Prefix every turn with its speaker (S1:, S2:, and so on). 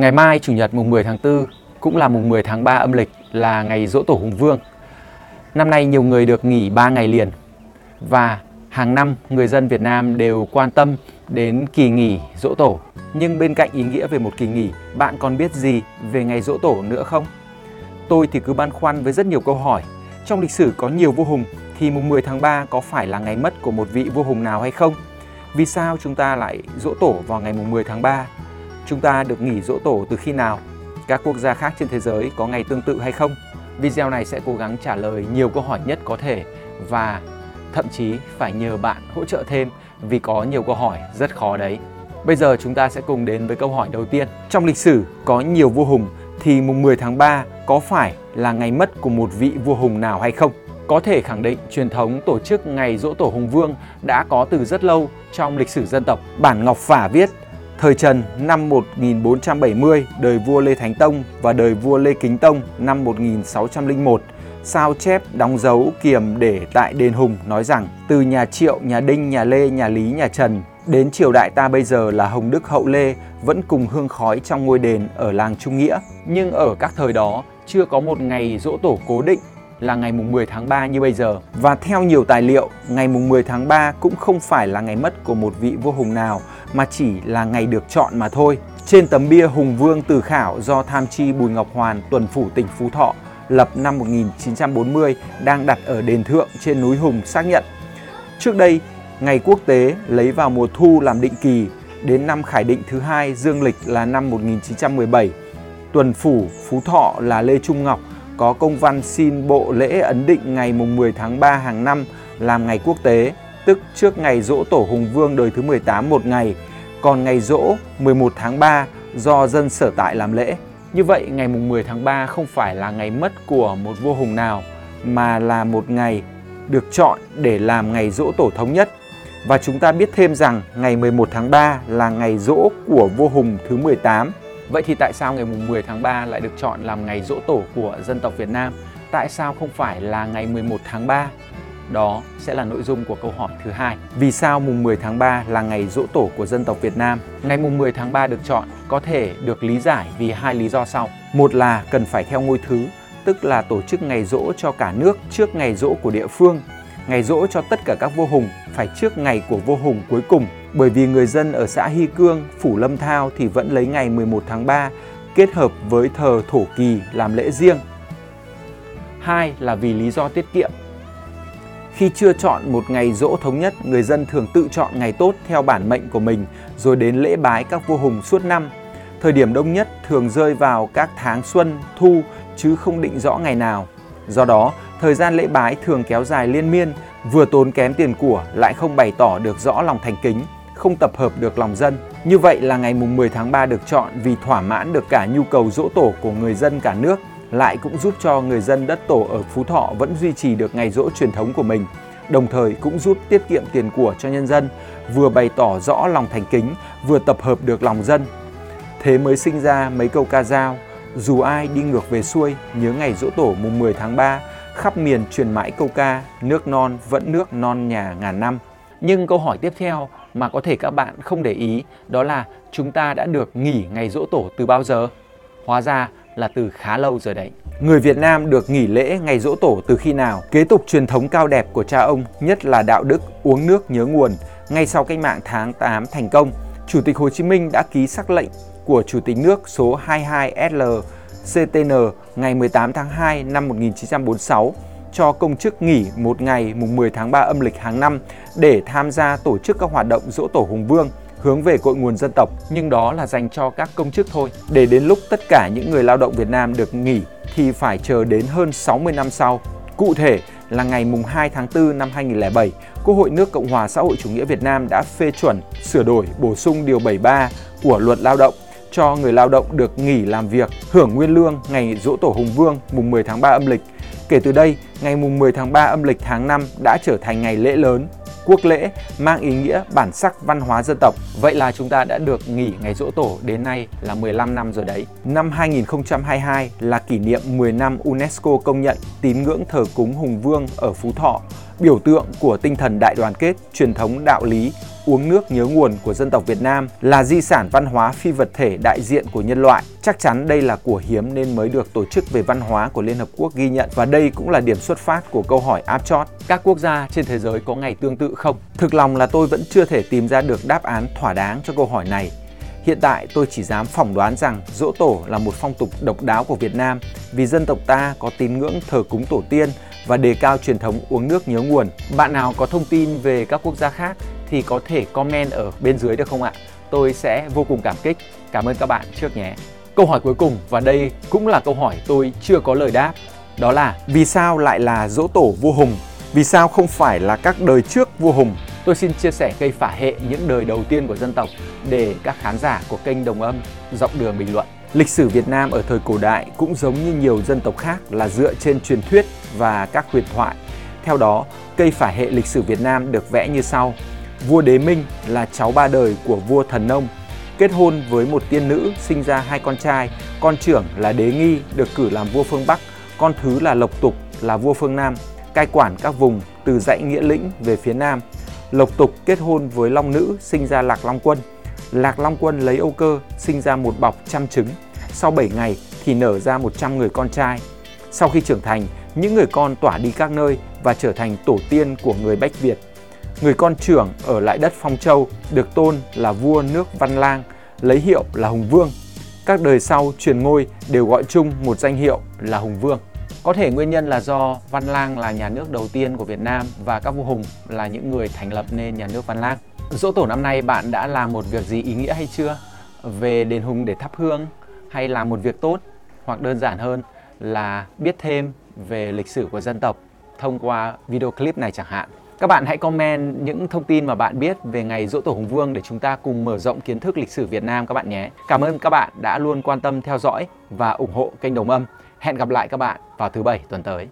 S1: Ngày mai Chủ nhật mùng 10 tháng 4 cũng là mùng 10 tháng 3 âm lịch là ngày dỗ tổ Hùng Vương. Năm nay nhiều người được nghỉ 3 ngày liền và hàng năm người dân Việt Nam đều quan tâm đến kỳ nghỉ dỗ tổ. Nhưng bên cạnh ý nghĩa về một kỳ nghỉ, bạn còn biết gì về ngày dỗ tổ nữa không? Tôi thì cứ băn khoăn với rất nhiều câu hỏi. Trong lịch sử có nhiều vua hùng thì mùng 10 tháng 3 có phải là ngày mất của một vị vua hùng nào hay không? Vì sao chúng ta lại dỗ tổ vào ngày mùng 10 tháng 3? Chúng ta được nghỉ dỗ tổ từ khi nào? Các quốc gia khác trên thế giới có ngày tương tự hay không? Video này sẽ cố gắng trả lời nhiều câu hỏi nhất có thể và thậm chí phải nhờ bạn hỗ trợ thêm vì có nhiều câu hỏi rất khó đấy. Bây giờ chúng ta sẽ cùng đến với câu hỏi đầu tiên. Trong lịch sử có nhiều vua hùng thì mùng 10 tháng 3 có phải là ngày mất của một vị vua hùng nào hay không? Có thể khẳng định truyền thống tổ chức ngày dỗ tổ Hùng Vương đã có từ rất lâu trong lịch sử dân tộc. Bản Ngọc Phả viết Thời Trần năm 1470, đời vua Lê Thánh Tông và đời vua Lê Kính Tông năm 1601, sao chép đóng dấu kiềm để tại đền Hùng nói rằng từ nhà Triệu, nhà Đinh, nhà Lê, nhà Lý, nhà Trần đến triều đại ta bây giờ là Hồng Đức Hậu Lê vẫn cùng hương khói trong ngôi đền ở làng Trung Nghĩa. Nhưng ở các thời đó chưa có một ngày dỗ tổ cố định là ngày mùng 10 tháng 3 như bây giờ. Và theo nhiều tài liệu, ngày mùng 10 tháng 3 cũng không phải là ngày mất của một vị vua hùng nào mà chỉ là ngày được chọn mà thôi. Trên tấm bia Hùng Vương Từ Khảo do tham chi Bùi Ngọc Hoàn, tuần phủ tỉnh Phú Thọ lập năm 1940 đang đặt ở đền thượng trên núi Hùng xác nhận. Trước đây, ngày quốc tế lấy vào mùa thu làm định kỳ đến năm Khải Định thứ hai dương lịch là năm 1917. Tuần phủ Phú Thọ là Lê Trung Ngọc có công văn xin bộ lễ ấn định ngày mùng 10 tháng 3 hàng năm làm ngày quốc tế, tức trước ngày dỗ tổ Hùng Vương đời thứ 18 một ngày, còn ngày dỗ 11 tháng 3 do dân sở tại làm lễ. Như vậy, ngày mùng 10 tháng 3 không phải là ngày mất của một vua hùng nào, mà là một ngày được chọn để làm ngày dỗ tổ thống nhất. Và chúng ta biết thêm rằng ngày 11 tháng 3 là ngày dỗ của vua hùng thứ 18 Vậy thì tại sao ngày mùng 10 tháng 3 lại được chọn làm ngày dỗ tổ của dân tộc Việt Nam? Tại sao không phải là ngày 11 tháng 3? Đó sẽ là nội dung của câu hỏi thứ hai. Vì sao mùng 10 tháng 3 là ngày dỗ tổ của dân tộc Việt Nam? Ngày mùng 10 tháng 3 được chọn có thể được lý giải vì hai lý do sau. Một là cần phải theo ngôi thứ, tức là tổ chức ngày dỗ cho cả nước trước ngày dỗ của địa phương. Ngày dỗ cho tất cả các vua hùng phải trước ngày của vua hùng cuối cùng bởi vì người dân ở xã Hy Cương, Phủ Lâm Thao thì vẫn lấy ngày 11 tháng 3 kết hợp với thờ thổ kỳ làm lễ riêng. Hai là vì lý do tiết kiệm. Khi chưa chọn một ngày dỗ thống nhất, người dân thường tự chọn ngày tốt theo bản mệnh của mình rồi đến lễ bái các vua hùng suốt năm. Thời điểm đông nhất thường rơi vào các tháng xuân, thu chứ không định rõ ngày nào. Do đó, thời gian lễ bái thường kéo dài liên miên, vừa tốn kém tiền của lại không bày tỏ được rõ lòng thành kính, không tập hợp được lòng dân. Như vậy là ngày mùng 10 tháng 3 được chọn vì thỏa mãn được cả nhu cầu dỗ tổ của người dân cả nước, lại cũng giúp cho người dân đất tổ ở Phú Thọ vẫn duy trì được ngày dỗ truyền thống của mình. Đồng thời cũng giúp tiết kiệm tiền của cho nhân dân, vừa bày tỏ rõ lòng thành kính, vừa tập hợp được lòng dân. Thế mới sinh ra mấy câu ca dao, dù ai đi ngược về xuôi, nhớ ngày dỗ tổ mùng 10 tháng 3, khắp miền truyền mãi câu ca, nước non vẫn nước non nhà ngàn năm. Nhưng câu hỏi tiếp theo mà có thể các bạn không để ý đó là chúng ta đã được nghỉ ngày dỗ tổ từ bao giờ? Hóa ra là từ khá lâu rồi đấy. Người Việt Nam được nghỉ lễ ngày dỗ tổ từ khi nào? Kế tục truyền thống cao đẹp của cha ông, nhất là đạo đức uống nước nhớ nguồn. Ngay sau cách mạng tháng 8 thành công, Chủ tịch Hồ Chí Minh đã ký sắc lệnh của Chủ tịch nước số 22SL CTN ngày 18 tháng 2 năm 1946 cho công chức nghỉ một ngày mùng 10 tháng 3 âm lịch hàng năm để tham gia tổ chức các hoạt động dỗ tổ Hùng Vương hướng về cội nguồn dân tộc, nhưng đó là dành cho các công chức thôi. Để đến lúc tất cả những người lao động Việt Nam được nghỉ thì phải chờ đến hơn 60 năm sau. Cụ thể là ngày mùng 2 tháng 4 năm 2007, Quốc hội nước Cộng hòa xã hội chủ nghĩa Việt Nam đã phê chuẩn sửa đổi bổ sung điều 73 của Luật Lao động cho người lao động được nghỉ làm việc, hưởng nguyên lương ngày dỗ tổ Hùng Vương mùng 10 tháng 3 âm lịch. Kể từ đây, ngày mùng 10 tháng 3 âm lịch tháng 5 đã trở thành ngày lễ lớn, quốc lễ mang ý nghĩa bản sắc văn hóa dân tộc. Vậy là chúng ta đã được nghỉ ngày dỗ tổ đến nay là 15 năm rồi đấy. Năm 2022 là kỷ niệm 10 năm UNESCO công nhận tín ngưỡng thờ cúng Hùng Vương ở Phú Thọ, biểu tượng của tinh thần đại đoàn kết, truyền thống đạo lý, uống nước nhớ nguồn của dân tộc Việt Nam là di sản văn hóa phi vật thể đại diện của nhân loại. Chắc chắn đây là của hiếm nên mới được Tổ chức về Văn hóa của Liên Hợp Quốc ghi nhận và đây cũng là điểm xuất phát của câu hỏi áp chót. Các quốc gia trên thế giới có ngày tương tự không? Thực lòng là tôi vẫn chưa thể tìm ra được đáp án thỏa đáng cho câu hỏi này. Hiện tại tôi chỉ dám phỏng đoán rằng dỗ tổ là một phong tục độc đáo của Việt Nam vì dân tộc ta có tín ngưỡng thờ cúng tổ tiên và đề cao truyền thống uống nước nhớ nguồn. Bạn nào có thông tin về các quốc gia khác thì có thể comment ở bên dưới được không ạ? Tôi sẽ vô cùng cảm kích. Cảm ơn các bạn trước nhé. Câu hỏi cuối cùng và đây cũng là câu hỏi tôi chưa có lời đáp. Đó là vì sao lại là dỗ tổ vua Hùng? Vì sao không phải là các đời trước vua Hùng? Tôi xin chia sẻ cây phả hệ những đời đầu tiên của dân tộc để các khán giả của kênh Đồng Âm dọc đường bình luận. Lịch sử Việt Nam ở thời cổ đại cũng giống như nhiều dân tộc khác là dựa trên truyền thuyết và các huyền thoại. Theo đó, cây phả hệ lịch sử Việt Nam được vẽ như sau. Vua Đế Minh là cháu ba đời của vua Thần Nông, kết hôn với một tiên nữ sinh ra hai con trai, con trưởng là Đế Nghi được cử làm vua phương Bắc, con thứ là Lộc Tục là vua phương Nam, cai quản các vùng từ dãy Nghĩa Lĩnh về phía Nam. Lộc Tục kết hôn với Long Nữ sinh ra Lạc Long Quân. Lạc Long Quân lấy Âu Cơ sinh ra một bọc trăm trứng. Sau 7 ngày thì nở ra 100 người con trai. Sau khi trưởng thành, những người con tỏa đi các nơi và trở thành tổ tiên của người Bách Việt. Người con trưởng ở lại đất Phong Châu được tôn là vua nước Văn Lang, lấy hiệu là Hùng Vương. Các đời sau truyền ngôi đều gọi chung một danh hiệu là Hùng Vương. Có thể nguyên nhân là do Văn Lang là nhà nước đầu tiên của Việt Nam và các vua hùng là những người thành lập nên nhà nước Văn Lang. Dỗ tổ năm nay bạn đã làm một việc gì ý nghĩa hay chưa? Về đền hùng để thắp hương hay làm một việc tốt hoặc đơn giản hơn là biết thêm về lịch sử của dân tộc thông qua video clip này chẳng hạn. Các bạn hãy comment những thông tin mà bạn biết về ngày Dỗ Tổ Hùng Vương để chúng ta cùng mở rộng kiến thức lịch sử Việt Nam các bạn nhé. Cảm ơn các bạn đã luôn quan tâm theo dõi và ủng hộ kênh Đồng Âm. Hẹn gặp lại các bạn vào thứ bảy tuần tới.